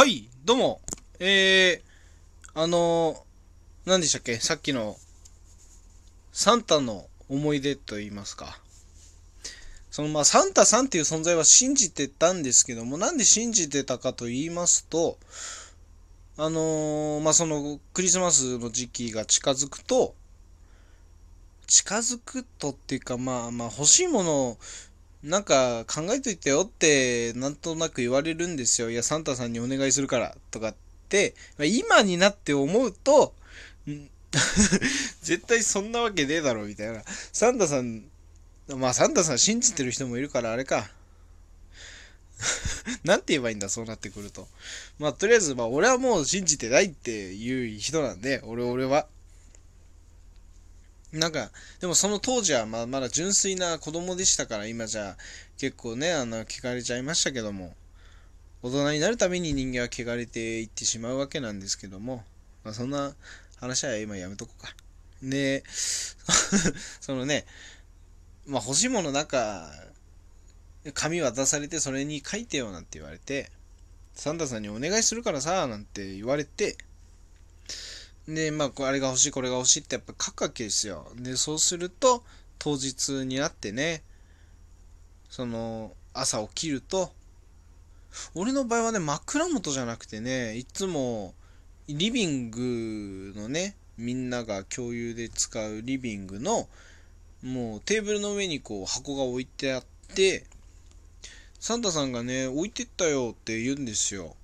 はい、どうも。えー、あのー、何でしたっけ？さっきの、サンタの思い出と言いますか。そのまあ、サンタさんっていう存在は信じてたんですけども、なんで信じてたかと言いますと、あのー、まあ、その、クリスマスの時期が近づくと、近づくとっていうか、まあまあ、欲しいものを、なんか考えといてよってなんとなく言われるんですよ。いや、サンタさんにお願いするからとかって、ま今になって思うと、絶対そんなわけねえだろみたいな。サンタさん、まあサンタさん信じてる人もいるからあれか。なんて言えばいいんだ、そうなってくると。まあとりあえず、まあ俺はもう信じてないっていう人なんで、俺、俺は。なんか、でもその当時はままだ純粋な子供でしたから、今じゃ結構ね、あの、聞かれちゃいましたけども、大人になるために人間は汚れていってしまうわけなんですけども、まあそんな話は今やめとこうか。で、そのね、まあ欲しいものなんか、紙渡されてそれに書いてよなんて言われて、サンタさんにお願いするからさ、なんて言われて、で、まあ、あれが欲しい、これが欲しいってやっぱ書くわけですよ。で、そうすると、当日になってね、その、朝起きると、俺の場合はね、枕元じゃなくてね、いつも、リビングのね、みんなが共有で使うリビングの、もうテーブルの上にこう箱が置いてあって、サンタさんがね、置いてったよって言うんですよ。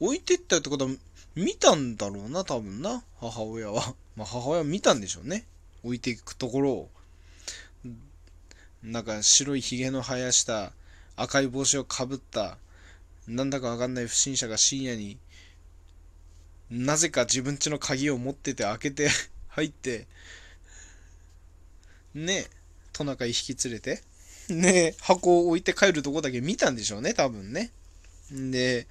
置いてったってことは、見たんだろうな、多分な、母親は。まあ、母親は見たんでしょうね。置いていくところを。なんか白いひげの生やした赤い帽子をかぶった、なんだかわかんない不審者が深夜に、なぜか自分家の鍵を持ってて開けて 入って、ねトナカイ引き連れて、ね箱を置いて帰るとこだけ見たんでしょうね、多分ね。で、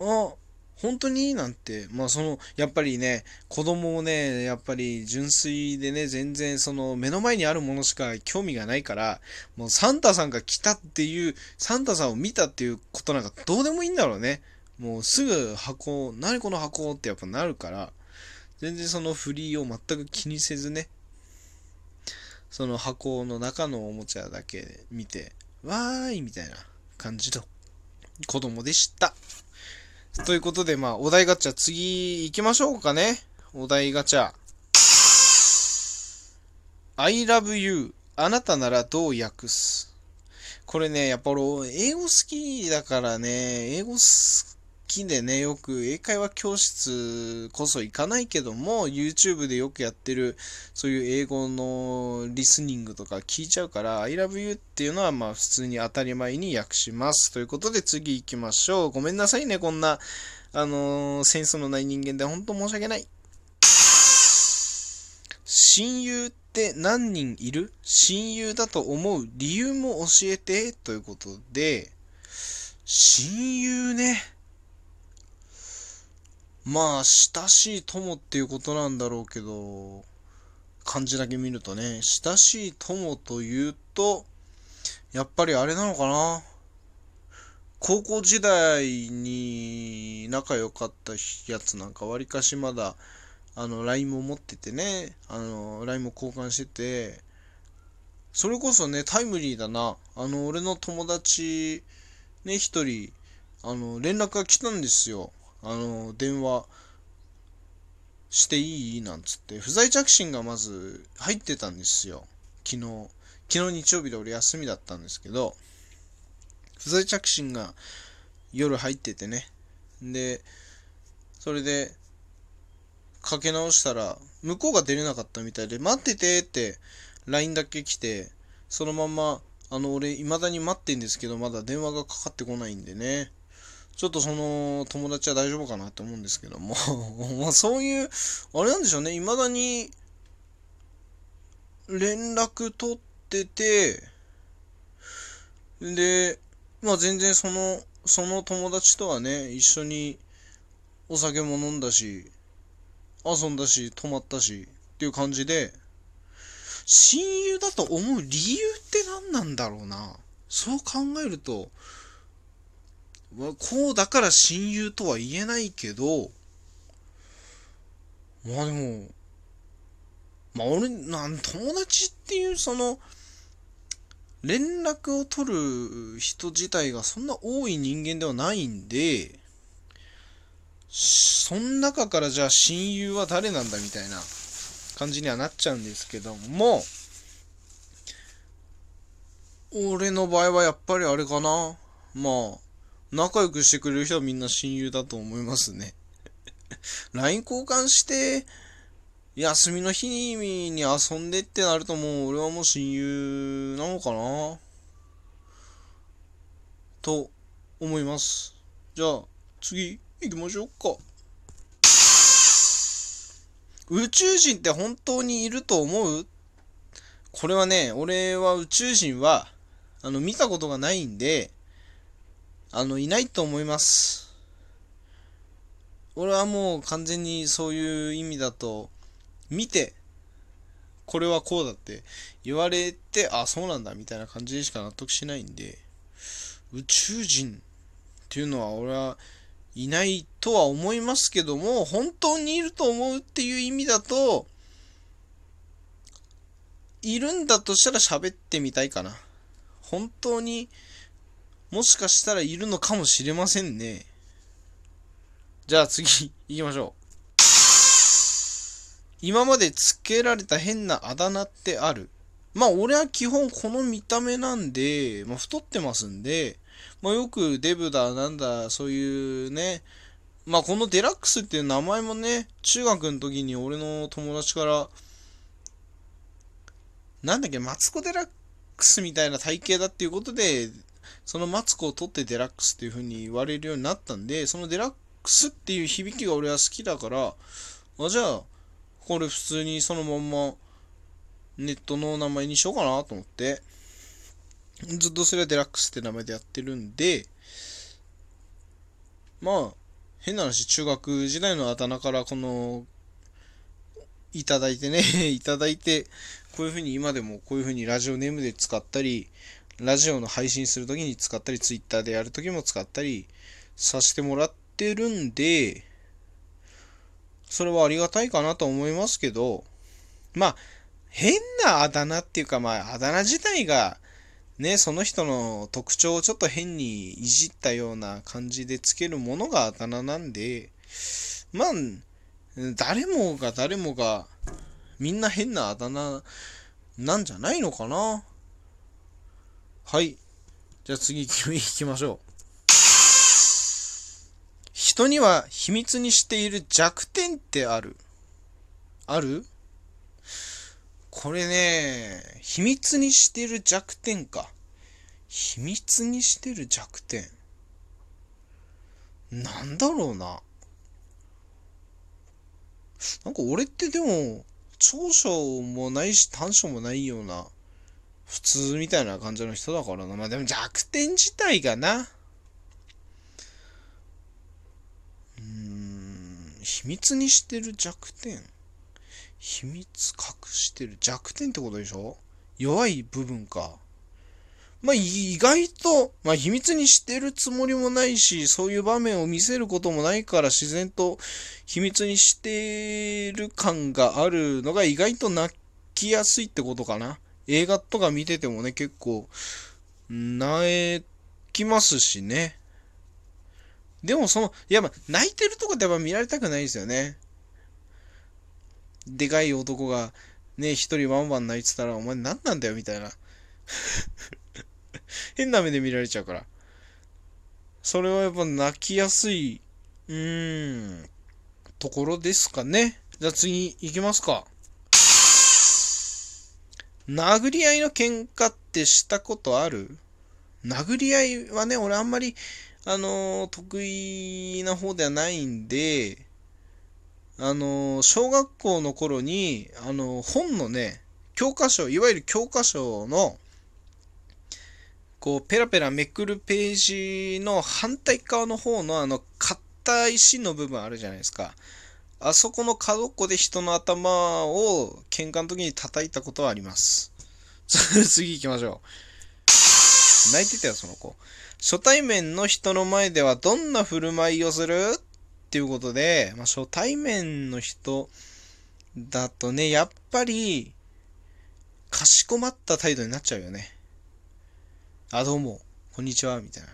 あ、本当に？なんて、まあその、やっぱりね、子供もね、やっぱり純粋でね、全然その目の前にあるものしか興味がないから、もうサンタさんが来たっていう、サンタさんを見たっていうことなんかどうでもいいんだろうね。もうすぐ箱、何この箱ってやっぱなるから、全然その振りを全く気にせずね、その箱の中のおもちゃだけ見て、わーいみたいな感じの子供でした。ということで、まあ、お題ガチャ次行きましょうかね。お題ガチャ。I love you あなたならどう訳す？これね、やっぱ俺、英語好きだからね、英語好きでね、よく英会話教室こそ行かないけども、YouTube でよくやってる、そういう英語のリスニングとか聞いちゃうから、I love you っていうのはまあ普通に当たり前に訳します。ということで次行きましょう。ごめんなさいね、こんな、あのーセンスのない人間で本当申し訳ない。親友って何人いる？親友だと思う理由も教えてということで、親友ね。まあ、親しい友っていうことなんだろうけど、漢字だけ見るとね、親しい友というと、やっぱりあれなのかな？高校時代に仲良かったやつなんかわりかしまだあの LINE も持っててねあの LINE も交換しててそれこそねタイムリーだな。あの俺の友達ね一人あの連絡が来たんですよ。あの電話していい？なんつって。不在着信がまず入ってたんですよ。昨日。昨日日曜日で俺休みだったんですけど。不在着信が夜入っててね。でそれでかけ直したら向こうが出れなかったみたいで待っててって LINE だけ来てそのままあの俺未だに待ってんですけどまだ電話がかかってこないんでね。ちょっとその友達は大丈夫かなと思うんですけども。まあそういうあれなんでしょうね。未だに連絡取っててでまあ全然そのその友達とはね一緒にお酒も飲んだし遊んだし泊まったしっていう感じで親友だと思う理由って何なんだろうな。そう考えるとこうだから親友とは言えないけど、まあでも、まあ俺、なん友達っていうその、連絡を取る人自体がそんな多い人間ではないんで、そん中からじゃあ親友は誰なんだみたいな感じにはなっちゃうんですけども、俺の場合はやっぱりあれかな。まあ、仲良くしてくれる人はみんな親友だと思いますね。LINE 交換して、休みの日に遊んでってなるともう俺はもう親友なのかな？と思います。じゃあ次行きましょうか。宇宙人って本当にいると思う？これはね、俺は宇宙人は、あの、見たことがないんで、あの、いないと思います。俺はもう完全にそういう意味だと、見て、これはこうだって言われて、あ、そうなんだみたいな感じでしか納得しないんで、宇宙人っていうのは俺はいないとは思いますけども、本当にいると思うっていう意味だと、いるんだとしたら喋ってみたいかな。本当に、もしかしたらいるのかもしれませんね。じゃあ次、行きましょう。今までつけられた変なあだ名ってある？まあ俺は基本この見た目なんで、まあ太ってますんで、まあよくデブだなんだそういうね、まあこのデラックスっていう名前もね、中学の時に俺の友達から、なんだっけ、マツコデラックスみたいな体型だっていうことで、そのマツコを取ってデラックスっていう風に言われるようになったんで、そのデラックスっていう響きが俺は好きだから、あ、じゃあ、これ普通にそのまんまネットの名前にしようかなと思って、ずっとそれはデラックスって名前でやってるんで、まあ、変な話、中学時代のあだ名からこの、いただいてね、いただいて、こういう風に今でもこういう風にラジオネームで使ったり、ラジオの配信するときに使ったり、ツイッターでやるときも使ったりさせてもらってるんで、それはありがたいかなと思いますけど、まあ、変なあだ名っていうか、まあ、あだ名自体が、ね、その人の特徴をちょっと変にいじったような感じでつけるものがあだ名なんで、まあ、誰もが誰もが、みんな変なあだ名なんじゃないのかな。はい。じゃあ次行きましょう。人には秘密にしている弱点ってある？ある？これね、秘密にしてる弱点か。秘密にしてる弱点。なんだろうな。なんか俺ってでも、長所もないし短所もないような、普通みたいな感じの人だからな。まあでも弱点自体がな。うん秘密にしてる弱点秘密隠してる弱点ってことでしょ？弱い部分か。まあ、意外と、まあ、秘密にしてるつもりもないし、そういう場面を見せることもないから、自然と秘密にしてる感があるのが意外と泣きやすいってことかな。映画とか見ててもね、結構、泣きますしね。でもその、やまあ、泣いてるとこってやっぱ見られたくないですよね。でかい男が、ね、一人ワンワン泣いてたら、お前何なんだよ、みたいな。変な目で見られちゃうから。それはやっぱ泣きやすい、うーん、ところですかね。じゃあ次行きますか。殴り合いの喧嘩ってしたことある？殴り合いはね、俺あんまりあのー、得意な方ではないんで、あのー、小学校の頃に、あのー、本のね、教科書、いわゆる教科書の、こう、ペラペラめくるページの反対側の方のあの、硬い石の部分あるじゃないですか。あそこの角っこで人の頭を喧嘩の時に叩いたことはあります。次行きましょう。泣いてたよ、その子。初対面の人の前ではどんな振る舞いをする？っていうことで、まあ、初対面の人だとね、やっぱり、かしこまった態度になっちゃうよね。あ、どうも、こんにちは、みたいな。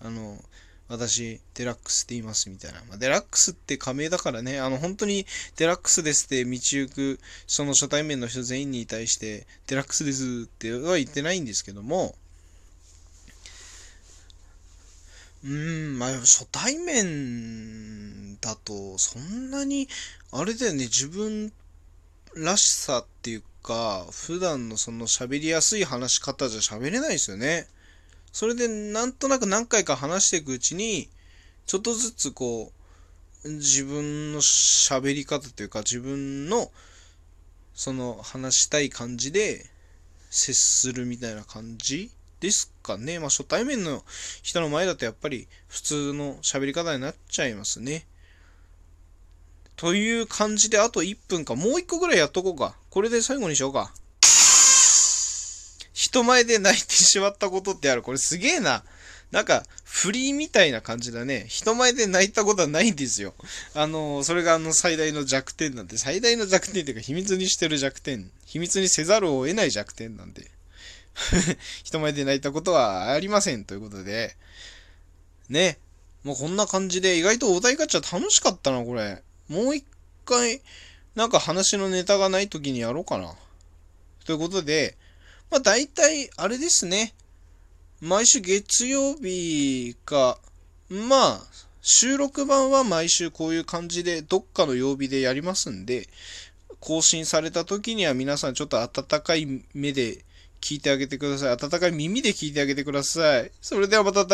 あの、私、デラックスって言います、みたいな。まあ、デラックスって仮名だからね、あの、本当にデラックスですって道行く、その初対面の人全員に対して、デラックスですっては言ってないんですけども、うーん、まあ、初対面だと、そんなに、あれだよね、自分らしさっていうか、普段のその喋りやすい話し方じゃ喋れないですよね。それでなんとなく何回か話していくうちに、ちょっとずつこう、自分の喋り方というか、自分のその話したい感じで接するみたいな感じですかね。まあ初対面の人の前だとやっぱり普通の喋り方になっちゃいますね。という感じであと1分か。もう1個ぐらいやっとこうか。これで最後にしようか。人前で泣いてしまったことってある。これすげえな。なんか、フリーみたいな感じだね。人前で泣いたことはないんですよ。あの、それがあの最大の弱点なんで、最大の弱点っていうか秘密にしてる弱点。秘密にせざるを得ない弱点なんで。人前で泣いたことはありませんということで。ね。もうこんな感じで、意外とお題ガチャ楽しかったな、これ。もう一回、なんか話のネタがない時にやろうかな。ということで、まあ大体、あれですね。毎週月曜日か、まあ、収録版は毎週こういう感じで、どっかの曜日でやりますんで、更新された時には皆さんちょっと温かい目で聞いてあげてください。温かい耳で聞いてあげてください。それではまた大